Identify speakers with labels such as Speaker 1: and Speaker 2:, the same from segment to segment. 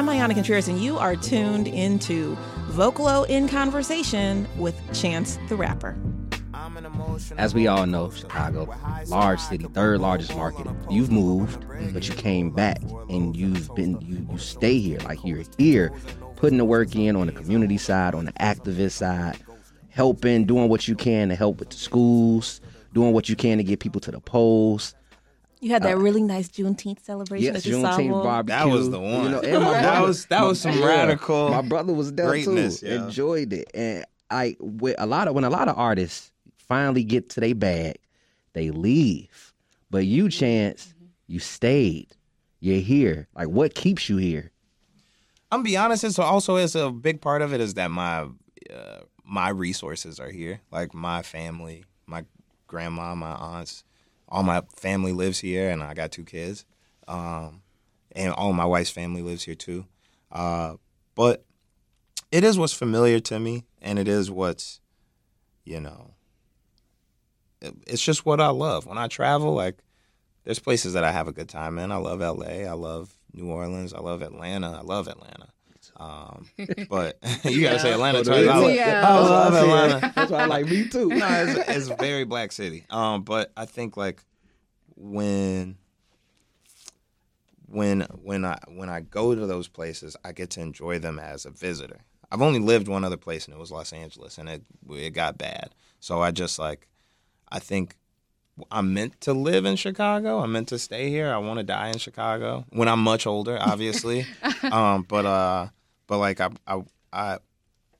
Speaker 1: I'm Ayana Contreras, and you are tuned into Vocalo in Conversation with Chance the Rapper.
Speaker 2: As we all know, Chicago, large city, third largest market. You've moved, but you came back and you've been you you stay here. Like you're here, putting the work in on the community side, on the activist side, helping, doing what you can to help with the schools, doing what you can to get people to the polls.
Speaker 1: You had that really nice Juneteenth celebration
Speaker 2: Yes,
Speaker 1: at your
Speaker 2: Juneteenth barbecue.
Speaker 3: That was the one.
Speaker 2: You know, and my
Speaker 3: That
Speaker 2: brother-
Speaker 3: was- that was some radical
Speaker 2: My brother was there
Speaker 3: greatness,
Speaker 2: too.
Speaker 3: yeah.
Speaker 2: Enjoyed it, and I with a lot of when a lot of artists finally get to their bag, they leave. But you, Chance, you stayed. You're here. Like, what keeps you here?
Speaker 3: I'm gonna be honest. It's also is a big part of it is that my uh, my resources are here. Like my family, my grandma, my aunts, all my family lives here, and I got two kids, um, and all my wife's family lives here too. Uh, but it is what's familiar to me, and it is what's, you know, it- it's just what I love. When I travel, like there's places that I have a good time in. I love L.A. I love New Orleans. I love Atlanta. I love Atlanta. Um, but you gotta say Atlanta twice. I, love-
Speaker 4: Yeah.
Speaker 3: I love Atlanta.
Speaker 2: That's why I like me too.
Speaker 3: no, it's, it's a very black city. Um, but I think like when when when I when I go to those places, I get to enjoy them as a visitor. I've only lived one other place, and it was Los Angeles, and it it got bad. So I just like I think I'm meant to live in Chicago. I'm meant to stay here. I want to die in Chicago when I'm much older, obviously. um, but uh, but like I I I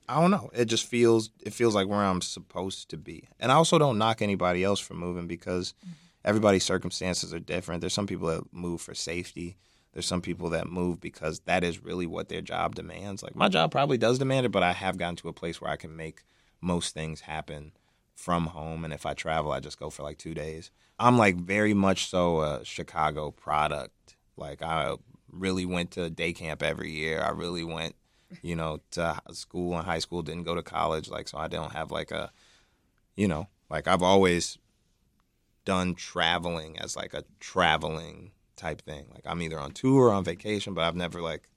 Speaker 3: I don't know. It just feels it feels like where I'm supposed to be. And I also don't knock anybody else for moving because mm-hmm. everybody's circumstances are different. There's some people that move for safety. There's some people that move because that is really what their job demands. Like my job probably does demand it, but I have gotten to a place where I can make most things happen from home and if I travel I just go for like 2 days. I'm like very much so a Chicago product. Like I really went to day camp every year. I really went you know, to school and high school, didn't go to college, like so I don't have like a, you know, like I've always done traveling as like a traveling type thing. Like I'm either on tour or on vacation, but I've never like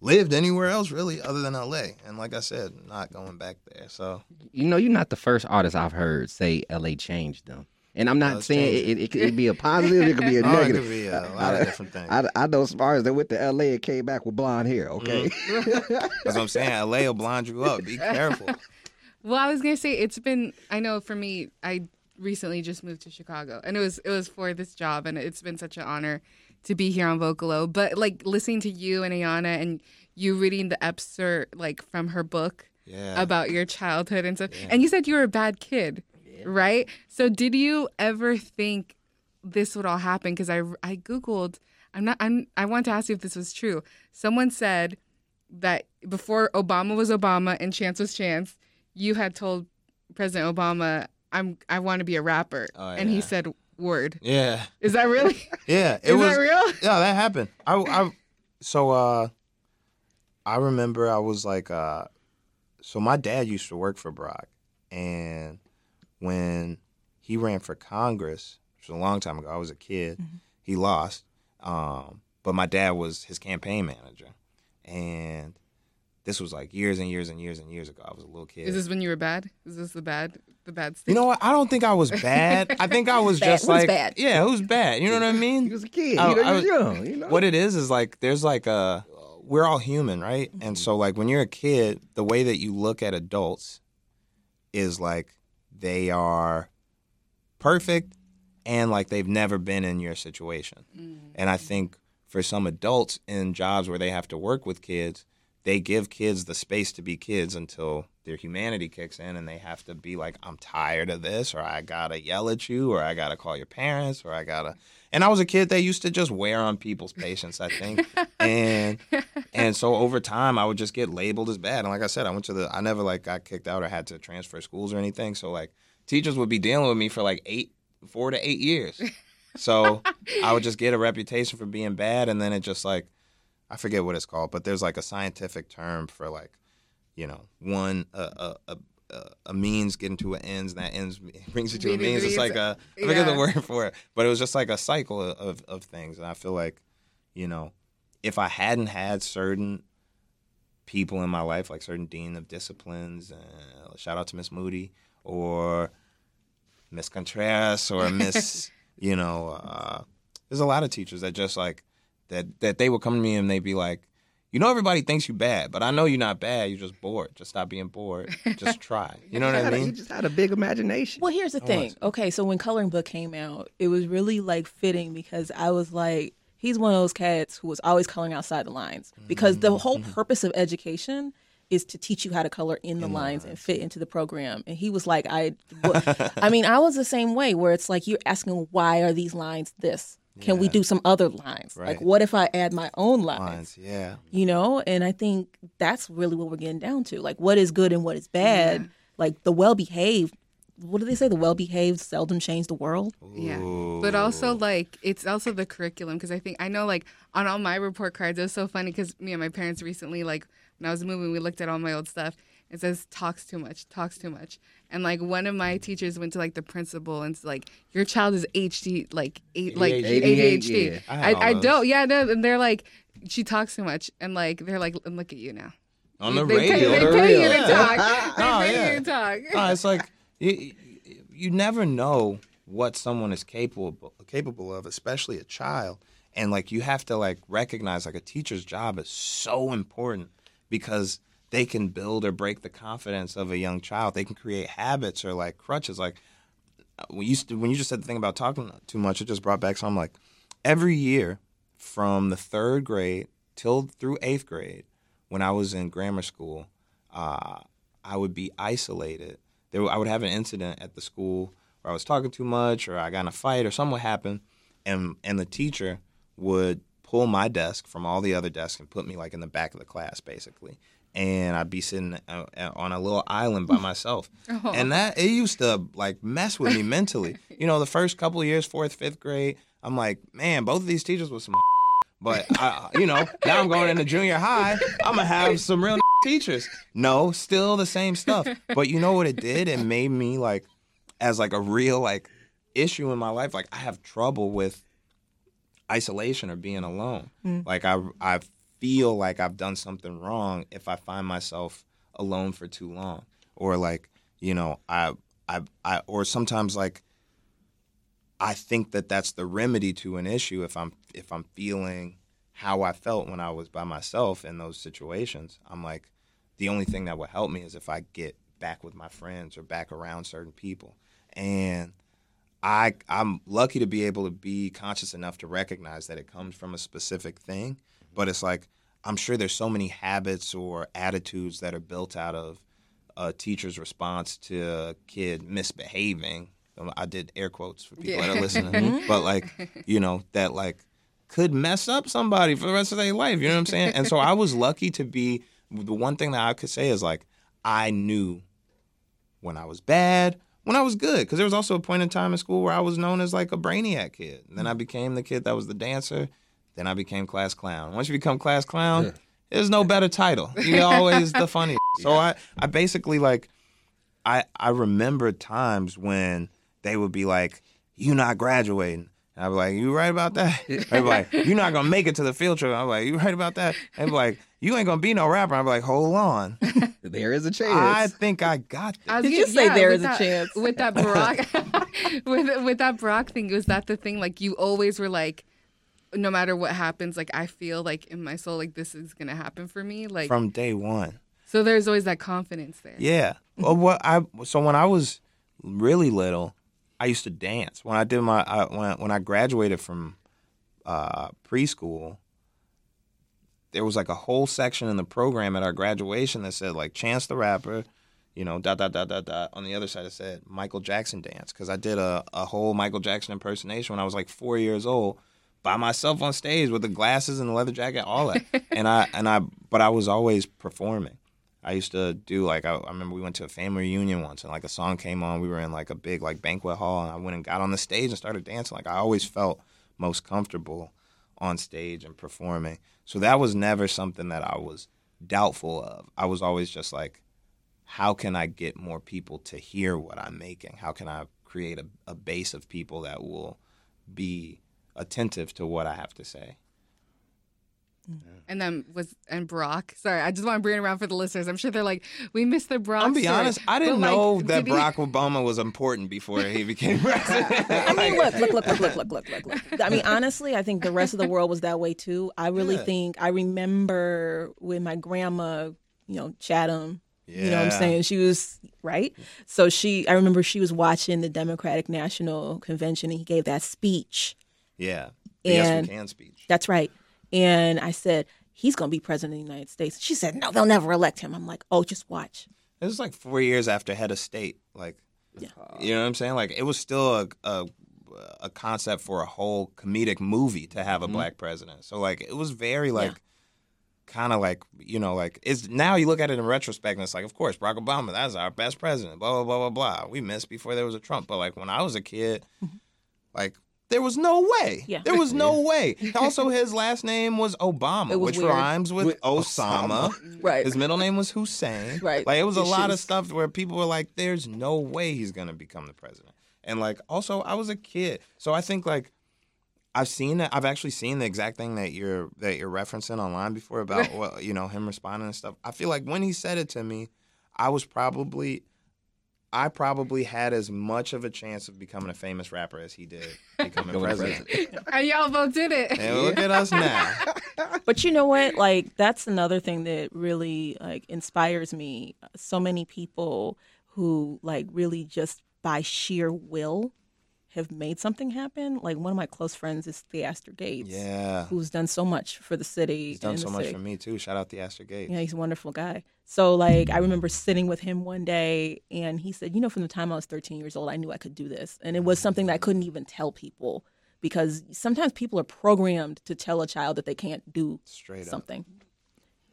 Speaker 3: lived anywhere else really other than LA. And like I said, not going back there. So
Speaker 2: You know, you're not the first artist I've heard say LA changed them. And I'm not saying it, it, it could be a positive, it could be a
Speaker 3: Oh, it
Speaker 2: negative.
Speaker 3: could be a lot of different things.
Speaker 2: I, I know some artists that went to LA and came back with blonde hair, mm. okay?
Speaker 3: That's what I'm saying. LA will blind you up. Be careful.
Speaker 4: Well, I was gonna say it's been. I know for me, I recently just moved to Chicago, and it was it was for this job, and it's been such an honor to be here on Vocalo. But like listening to you and Ayana, and you reading the excerpt like from her book
Speaker 3: Yeah.
Speaker 4: about your childhood and stuff, and you said you were a bad kid, right? So did you ever think this would all happen? Because I I googled. I'm not. I'm. I want to ask you if this was true. Someone said that before Obama was Obama and Chance was Chance, you had told President Obama, "I'm I want to be a rapper,"
Speaker 3: Oh,
Speaker 4: and he said, "Word."
Speaker 3: yeah.
Speaker 4: Is that really?
Speaker 3: Yeah. It
Speaker 4: Is
Speaker 3: was
Speaker 4: that real?
Speaker 3: Yeah, that happened. I, I so uh I remember I was like uh so my dad used to work for Brock and when he ran for Congress, which was a long time ago, I was a kid, he lost. Um but my dad was his campaign manager. And this was like years and years and years and years ago. I was a little kid.
Speaker 4: Is this when you were bad? Is this the bad the bad stage?
Speaker 3: you know what? I don't think I was bad. I think I was
Speaker 1: Bad.
Speaker 3: just
Speaker 1: Who's
Speaker 3: like
Speaker 1: bad?
Speaker 3: Yeah, who's bad? You know what I mean?
Speaker 2: he was a kid.
Speaker 3: I-
Speaker 2: you know,
Speaker 3: I
Speaker 2: was young. You know?
Speaker 3: what it is is like there's like a we're all human right and so like when you're a kid the way that you look at adults is like they are perfect and like they've never been in your situation. Mm-hmm. And i think for some adults in jobs where they have to work with kids they give kids the space to be kids until their humanity kicks in and they have to be like i'm tired of this or i gotta yell at you or i gotta call your parents or i gotta and i was a kid that used to just wear on people's patience i think. And and so over time i would just get labeled as bad. And like i said i went to the i never like got kicked out or had to transfer schools or anything. So like teachers would be dealing with me for like eight four to eight years. So i would just get a reputation for being bad. And then it just like I forget what it's called, but there's like a scientific term for like, you know, one a a, a, a means getting to an ends, and that ends brings you to a means. It's like a I forget the word for it, but it was just like a cycle of of things, and I feel like, you know, if I hadn't had certain people in my life, like certain dean of disciplines, uh, shout out to Miss Moody or Miss Contreras or Miss, you know, uh, there's a lot of teachers that just like that that they would come to me and they'd be like, you know, everybody thinks you bad, but I know you're not bad. You're just bored. Just stop being bored. Just try. You know what I
Speaker 2: mean? a- He just had a big imagination.
Speaker 1: Well, here's the oh, thing.
Speaker 3: was.
Speaker 1: Okay, so when Coloring Book came out, it was really like fitting because I was like, he's one of those cats who was always coloring outside the lines because the whole mm-hmm. purpose of education is to teach you how to color in the lines and fit into the program. And he was like, I, I mean, I was the same way where it's like you're asking, why are these lines this? Can we do some other lines? Like, what if I add my own lines?
Speaker 3: Lines, yeah.
Speaker 1: you know and i think that's really what we're getting down to like what is good and what is bad like the well-behaved what do they say the well-behaved seldom change the world
Speaker 4: Yeah. But also like it's also the curriculum because I think I know like on all my report cards it was so funny because me and my parents recently like when I was moving we looked at all my old stuff. It says talks too much, talks too much, and like one of my teachers went to like the principal and it's like your child is HD like eight like
Speaker 2: ADHD,
Speaker 4: ADHD.
Speaker 2: yeah.
Speaker 3: I
Speaker 4: I, I, don't yeah no and they're like she talks too much and like they're like look at you now
Speaker 3: On the
Speaker 4: they
Speaker 3: radio.
Speaker 4: pay, they
Speaker 2: the
Speaker 4: pay you
Speaker 2: real.
Speaker 4: Oh, to talk they
Speaker 3: Oh,
Speaker 4: pay
Speaker 3: yeah.
Speaker 4: you to talk
Speaker 3: no, it's like you, you never know what someone is capable capable of, especially a child. And like you have to like recognize like a teacher's job is so important because they can build or break the confidence of a young child. They can create habits or like crutches. Like when you when you just said the thing about talking too much, it just brought back something like every year from the third grade till through eighth grade, when I was in grammar school, uh, I would be isolated. There, I would have an incident at the school where I was talking too much, or I got in a fight, or something would happen, and and the teacher would pull my desk from all the other desks and put me like in the back of the class, basically. And I'd be sitting uh, on a little island by myself, and that it used to like mess with me mentally. You know, the first couple of years, fourth, fifth grade, I'm like, man, both of these teachers was some but I, you know, now I'm going into junior high. I'm gonna have some real teachers. No, still the same stuff. But you know what it did? It made me like, as like a real like issue in my life. Like I have trouble with isolation or being alone. Like I I feel like I've done something wrong if I find myself alone for too long, or like you know I I I or sometimes like I think that that's the remedy to an issue if I'm if I'm feeling how I felt when I was by myself in those situations. I'm like the only thing that will help me is if I get back with my friends or back around certain people. And I I'm lucky to be able to be conscious enough to recognize that it comes from a specific thing, but it's like I'm sure there's so many habits or attitudes that are built out of a teacher's response to a kid misbehaving. Um, I did air quotes for people that are listening, but like you know that like could mess up somebody for the rest of their life. You know what I'm saying? And so I was lucky to be. The one thing that I could say is like I knew when I was bad, when I was good, because there was also a point in time in school where I was known as like a brainiac kid. And then I became the kid that was the dancer. Then I became class clown. Once you become class clown, there's no better title. You're always the funny. So I, I basically like, I, I remember times when they would be like, "You not graduating." And I'd be like, "You right about that?" They'd be like, "You're not gonna make it to the field trip." I'm like, "You right about that?" They'd be like, "You ain't gonna be no rapper." I'm like, "Hold on,
Speaker 2: There is a chance.
Speaker 3: I think I got this."
Speaker 4: I was
Speaker 1: Did
Speaker 4: gonna-
Speaker 1: you say there
Speaker 4: with
Speaker 1: is a chance?
Speaker 4: with that Barack with with that Barack thing? Was that the thing? Like you always were like, no matter what happens, like I feel like in my soul, like this is gonna happen for me. Like
Speaker 3: From day one.
Speaker 4: so, there's always that confidence there.
Speaker 3: Yeah. Well, what I so when I was really little, I used to dance. When I did my I, when I, when I graduated from uh, preschool, there was like a whole section in the program at our graduation that said like Chance the Rapper, you know, dot dot dot dot dot. On the other side, it said Michael Jackson dance because I did a a whole Michael Jackson impersonation when I was like four years old by myself on stage with the glasses and the leather jacket, all that. and I and I, but I was always performing. I used to do like I, I remember we went to a family reunion once and like a song came on. We were in like a big like banquet hall and I went and got on the stage and started dancing. Like I always felt most comfortable on stage and performing. So that was never something that I was doubtful of. I was always just like, how can I get more people to hear what I'm making? How can I create a, a base of people that will be attentive to what I have to say? Mm.
Speaker 4: And then was and Brock. Sorry, I just want to bring it around for the listeners. I'm sure they're like, we missed the Brock.
Speaker 3: I'll be
Speaker 4: story."
Speaker 3: honest, I didn't
Speaker 4: But, like,
Speaker 3: know that
Speaker 4: did he-
Speaker 3: Barack Obama was important before he became president.
Speaker 1: I mean, look, look, look, look, look, look, look, look, look. I mean, honestly, I think the rest of the world was that way too. I really
Speaker 3: Yeah.
Speaker 1: think I remember when my grandma, you know, Chatham. Yeah. You know what I'm saying? She was right. So she, I remember she was watching the Democratic National Convention, and he gave that speech.
Speaker 3: Yeah. The yes,
Speaker 1: And-
Speaker 3: we can speech.
Speaker 1: That's right. And I said, he's going to be president of the United States. She said, no, they'll never elect him. I'm like, oh, just watch.
Speaker 3: It was like four years after head of state. Like,
Speaker 1: Yeah.
Speaker 3: you know what I'm saying? Like, it was still a, a a concept for a whole comedic movie to have a mm-hmm. black president. So like, it was very like. Kind of like you know, like it's now you look at it in retrospect and it's like, of course, Barack Obama, that's our best president. Blah blah blah blah blah. We missed before there was a Trump, but like when I was a kid, mm-hmm. like there was no way.
Speaker 1: Yeah.
Speaker 3: There was no way. Also, his last name was Obama,
Speaker 1: was
Speaker 3: which
Speaker 1: weird.
Speaker 3: rhymes with,
Speaker 2: With
Speaker 3: Osama.
Speaker 1: Right.
Speaker 3: His middle name was Hussein.
Speaker 1: Right.
Speaker 3: Like it was a
Speaker 1: It
Speaker 3: lot of stuff where people were like, "There's no way he's gonna become the president." And like, also, I was a kid, so I think like I've seen that. I've actually seen the exact thing that you're that you're referencing online before about well, you know him responding and stuff. I feel like when he said it to me, I was probably. I probably had as much of a chance of becoming a famous rapper as he did becoming
Speaker 2: Becoming
Speaker 3: president.
Speaker 2: president.
Speaker 4: And y'all both did it.
Speaker 3: And look at us now.
Speaker 1: But you know what? Like that's another thing that really like inspires me. So many people who like really just by sheer will have made something happen. Like one of my close friends is Theaster Gates.
Speaker 3: Yeah,
Speaker 1: Who's done so much for the city.
Speaker 3: he's done so much
Speaker 1: city.
Speaker 3: for me too. Shout out to Theaster Gates.
Speaker 1: Yeah, he's a wonderful guy. So like I remember sitting with him one day and he said, "You know, from the time I was 13 years old, I knew I could do this." And it was something that I couldn't even tell people because sometimes people are programmed to tell a child that they can't do
Speaker 3: Straight up.
Speaker 1: something.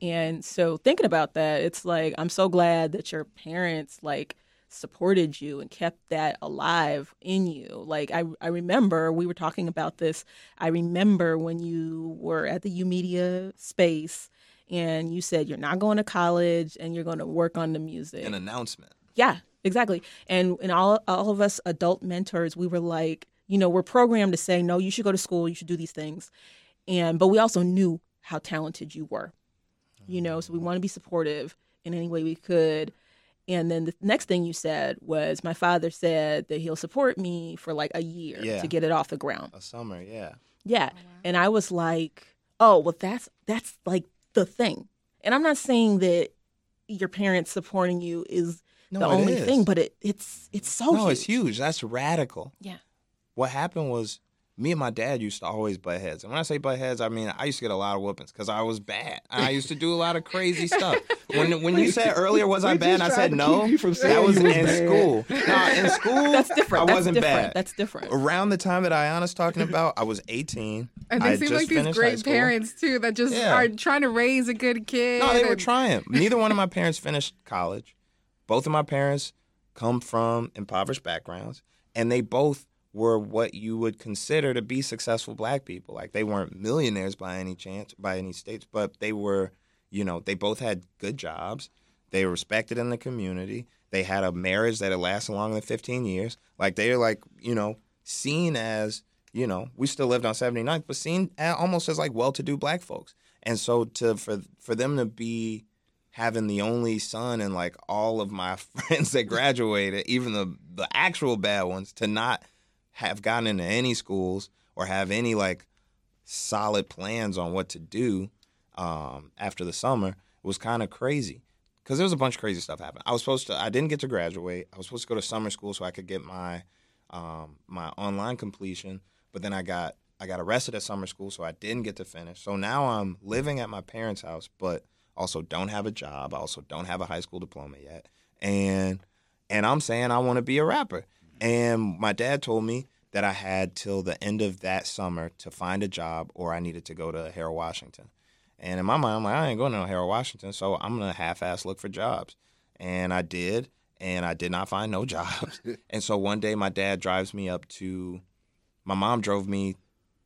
Speaker 1: And so thinking about that, it's like I'm so glad that your parents like supported you and kept that alive in you. Like I I remember we were talking about this. I remember when you were at the YOUmedia space and you said you're not going to college and you're going to work on the music.
Speaker 3: An announcement.
Speaker 1: Yeah, exactly. And and all all of us adult mentors, we were like, you know, we're programmed to say, no, you should go to school, you should do these things. And but we also knew how talented you were. You know, so we want to be supportive in any way we could. And then the next thing you said was my father said that he'll support me for like a year
Speaker 3: Yeah.
Speaker 1: to get it off the ground.
Speaker 3: A summer, yeah.
Speaker 1: Yeah. Oh, and I was like, oh, well, that's that's like the thing. And I'm not saying that your parents supporting you is
Speaker 3: No,
Speaker 1: the only
Speaker 3: is.
Speaker 1: thing, but it it's it's so
Speaker 3: no,
Speaker 1: huge.
Speaker 3: it's huge. That's radical.
Speaker 1: Yeah.
Speaker 3: What happened was me and my dad used to always butt heads. And when I say butt heads, I mean I used to get a lot of whoopings because I was bad. And I used to do a lot of crazy stuff. When when you said earlier, was I bad? I said no. that was in
Speaker 2: bad.
Speaker 3: school. Nah, in school,
Speaker 1: That's different.
Speaker 3: I
Speaker 1: That's
Speaker 3: wasn't
Speaker 1: different.
Speaker 3: bad.
Speaker 1: That's different.
Speaker 3: Around the time that Ayana's talking about, I was 18.
Speaker 4: And
Speaker 3: I
Speaker 4: they seem like these great parents too that just
Speaker 3: Yeah.
Speaker 4: are trying to raise a good kid.
Speaker 3: No, they were trying. Neither one of my parents finished college. Both of my parents come from impoverished backgrounds, and they both were what you would consider to be successful black people. Like they weren't millionaires by any chance, by any states, but they were, you know, they both had good jobs. They were respected in the community. They had a marriage that had lasted longer than 15 years. Like they were like, you know, seen as, you know, we still lived on 79th, but seen almost as like well-to-do black folks. And so to for for them to be having the only son and like all of my friends that graduated, even the the actual bad ones, to not have gotten into any schools or have any like solid plans on what to do um, after the summer was kind of crazy because there was a bunch of crazy stuff happening. I was supposed to, I didn't get to graduate. I was supposed to go to summer school so I could get my um, my online completion, but then I got I got arrested at summer school, so I didn't get to finish. So now I'm living at my parents' house, but also don't have a job. I also don't have a high school diploma yet, and and I'm saying I want to be a rapper. And my dad told me that I had till the end of that summer to find a job, or I needed to go to Harold Washington. And in my mind, I'm like, I ain't going to Harold Washington, so I'm gonna half-ass look for jobs. And I did, and I did not find no jobs. and so one day, my dad drives me up to. My mom drove me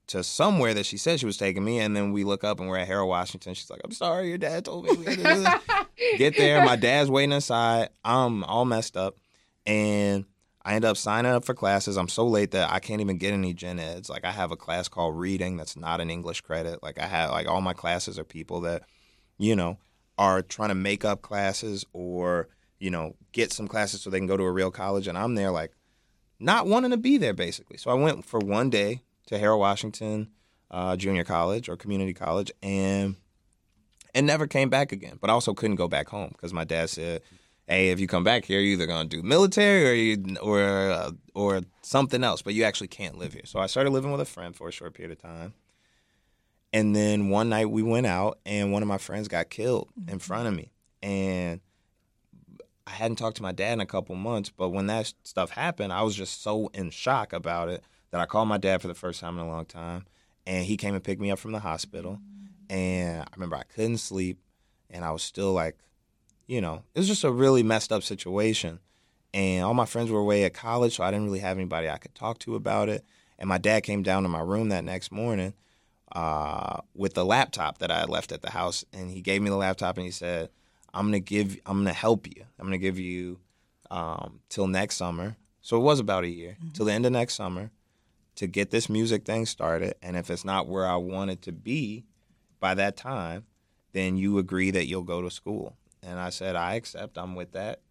Speaker 3: to somewhere that she said she was taking me, and then we look up and we're at Harold Washington. She's like, "I'm sorry, your dad told me we had to do this." Get there, my dad's waiting inside. I'm all messed up, and I end up signing up for classes. I'm so late that I can't even get any gen eds. Like I have a class called reading that's not an English credit. Like I have like all my classes are people that, you know, are trying to make up classes or, you know, get some classes so they can go to a real college and I'm there like not wanting to be there basically. So I went for one day to Harold Washington uh, Junior College or Community College and and never came back again. But I also couldn't go back home because my dad said, "Hey, if you come back here, you're either gonna do military or you or uh, or something else, but you actually can't live here." So I started living with a friend for a short period of time. And then one night we went out, and one of my friends got killed in front of me, and I hadn't talked to my dad in a couple months. But when that stuff happened, I was just so in shock about it that I called my dad for the first time in a long time, and he came and picked me up from the hospital. And I remember I couldn't sleep, and I was still like, you know, it was just a really messed up situation. And all my friends were away at college, so I didn't really have anybody I could talk to about it. And my dad came down to my room that next morning uh, with the laptop that I had left at the house, and he gave me the laptop and he said, "I'm gonna give, I'm gonna help you. I'm gonna give you um, till next summer." So it was about a year till the end of next summer to get this music thing started. And if it's not where I want it to be by that time, then you agree that you'll go to school. And I said, I accept. I'm with that.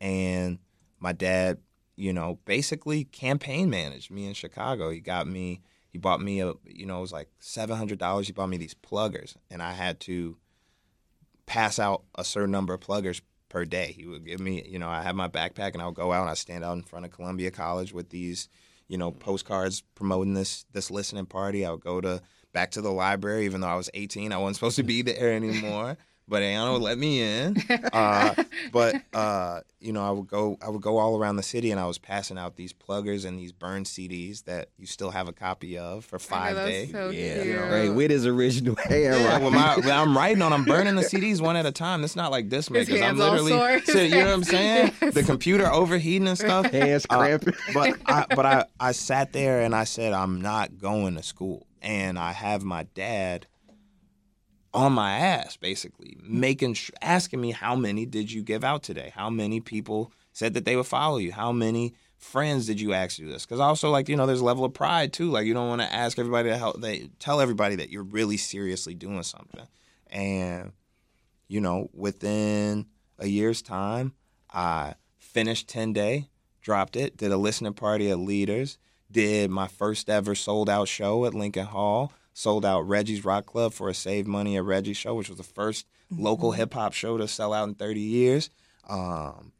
Speaker 3: And my dad, you know, basically campaign managed me in Chicago. He got me he bought me a you know it was like seven hundred dollars. He bought me these pluggers, and I had to pass out a certain number of pluggers per day. He would give me you know I have my backpack and I would go out and I stand out in front of Columbia College with these you know postcards promoting this this listening party. I would go to back to the library even though I was eighteen. I wasn't supposed to be there anymore. But Anna would let me in. Uh, but uh, you know, I would go. I would go all around the city, and I was passing out these pluggers and these burned CDs that you still have a copy of for
Speaker 4: I
Speaker 3: five days.
Speaker 4: so
Speaker 2: Yeah,
Speaker 4: cute.
Speaker 2: right. With his original hair.
Speaker 3: Yeah, when, my, when I'm writing on, I'm burning the CDs one at a time. It's not like this because I'm literally,
Speaker 4: sore.
Speaker 3: sit- you know what I'm saying? The computer overheating and stuff.
Speaker 2: Hands
Speaker 3: Uh,
Speaker 2: cramping.
Speaker 3: but I, but I, I sat there and I said I'm not going to school, and I have my dad on my ass basically making asking me how many did you give out today? How many people said that they would follow you? How many friends did you ask do this? Because also like you know there's a level of pride too. Like you don't want to ask everybody to help they tell everybody that you're really seriously doing something. And you know within a year's time i finished 10 day dropped it did a listening party at leaders did my first ever sold out show at lincoln hall sold out reggie's rock club for a save money at reggie show which was the 1st local hip-hop show to sell out in 30 years um,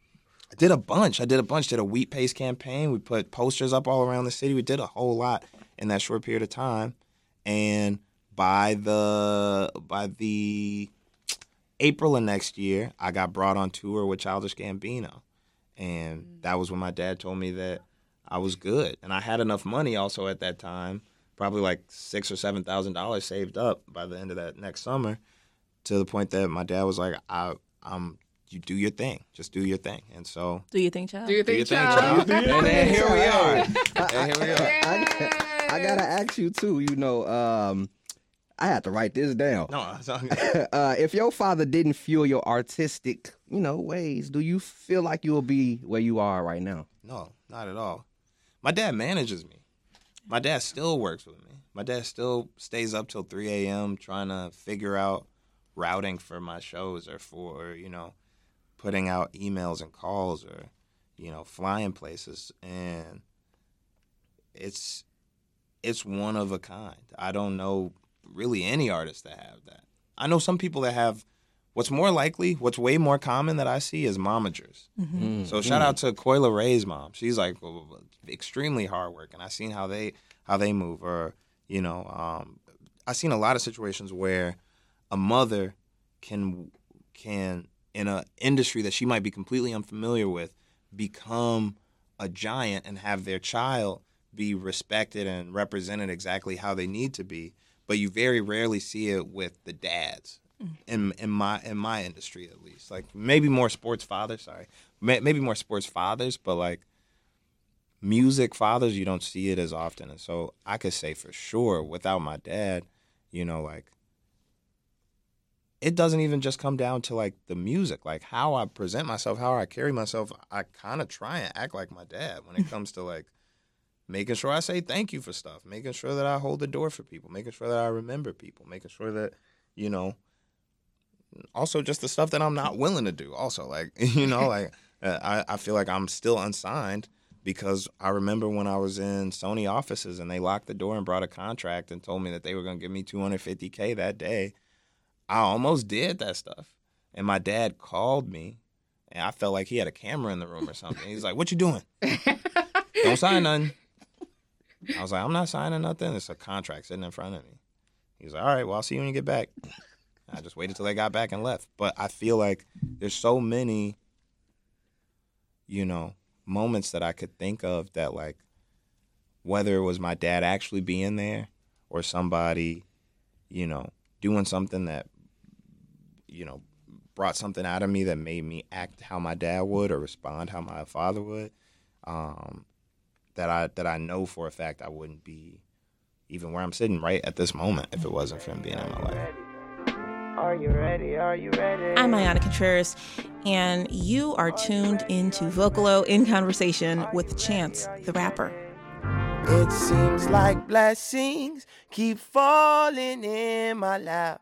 Speaker 3: I did a bunch. I did a bunch. Did a wheat paste campaign. We put posters up all around the city. We did a whole lot in that short period of time. And by the by the April of next year, I got brought on tour with Childish Gambino, and that was when my dad told me that I was good, and I had enough money also at that time, probably like six or seven thousand dollars saved up by the end of that next summer, to the point that my dad was like, "I, I'm." You do your thing, just do your thing, and so
Speaker 1: Do you think, child?
Speaker 4: Do you
Speaker 3: do your
Speaker 4: think,
Speaker 3: thing,
Speaker 4: child?
Speaker 3: child. And then here we are. And here we are.
Speaker 2: I, I gotta ask you too. You know, um, I had to write this down.
Speaker 3: No, it's all-
Speaker 2: uh, if your father didn't fuel your artistic, you know, ways, do you feel like you'll be where you are right now?
Speaker 3: no, not at all. My dad manages me. My dad still works with me. My dad still stays up till 3 a.m. trying to figure out routing for my shows or for, you know, putting out emails and calls or, you know, flying places. And it's it's one of a kind. I don't know really any artist that have that. I know some people that have what's more likely, what's way more common that I see is momagers. Mm-hmm. Mm, so mm. shout out to Coi Leray's mom. She's like extremely hard working. I seen how they how they move. Or you know, um, I seen a lot of situations where a mother can can in an industry that she might be completely unfamiliar with become a giant and have their child be respected and represented exactly how they need to be. But you very rarely see it with the dads in in my in my industry at least. Like maybe more sports fathers. Sorry, May- maybe more sports fathers, but like music fathers, you don't see it as often. And so I could say for sure, without my dad, you know, like it doesn't even just come down to like the music, like how I present myself, how I carry myself. I kind of try and act like my dad when it comes to like making sure I say thank you for stuff, making sure that I hold the door for people, making sure that I remember people, making sure that, you know, also just the stuff that I'm not willing to do. Also, like, you know, like uh, I, I feel like I'm still unsigned because I remember when I was in Sony offices and they locked the door and brought a contract and told me that they were going to give me 250K that day. I almost did that stuff. And my dad called me and I felt like he had a camera in the room or something. He's like, What you doing? Don't sign nothing. I was like, I'm not signing nothing. It's a contract sitting in front of me. He's like, All right, well, I'll see you when you get back. I just waited till they got back and left. But I feel like there's so many, you know, moments that I could think of that, like, whether it was my dad actually being there or somebody, you know, doing something that, you know, brought something out of me that made me act how my dad would or respond how my father would. Um, that I that I know for a fact I wouldn't be even where I'm sitting right at this moment if it wasn't for him being in my life.
Speaker 5: Are you ready? Are you ready?
Speaker 1: I'm Ayana Contreras, and you are tuned into Vocalo in conversation with Chance the rapper.
Speaker 5: It seems like blessings keep falling in my lap.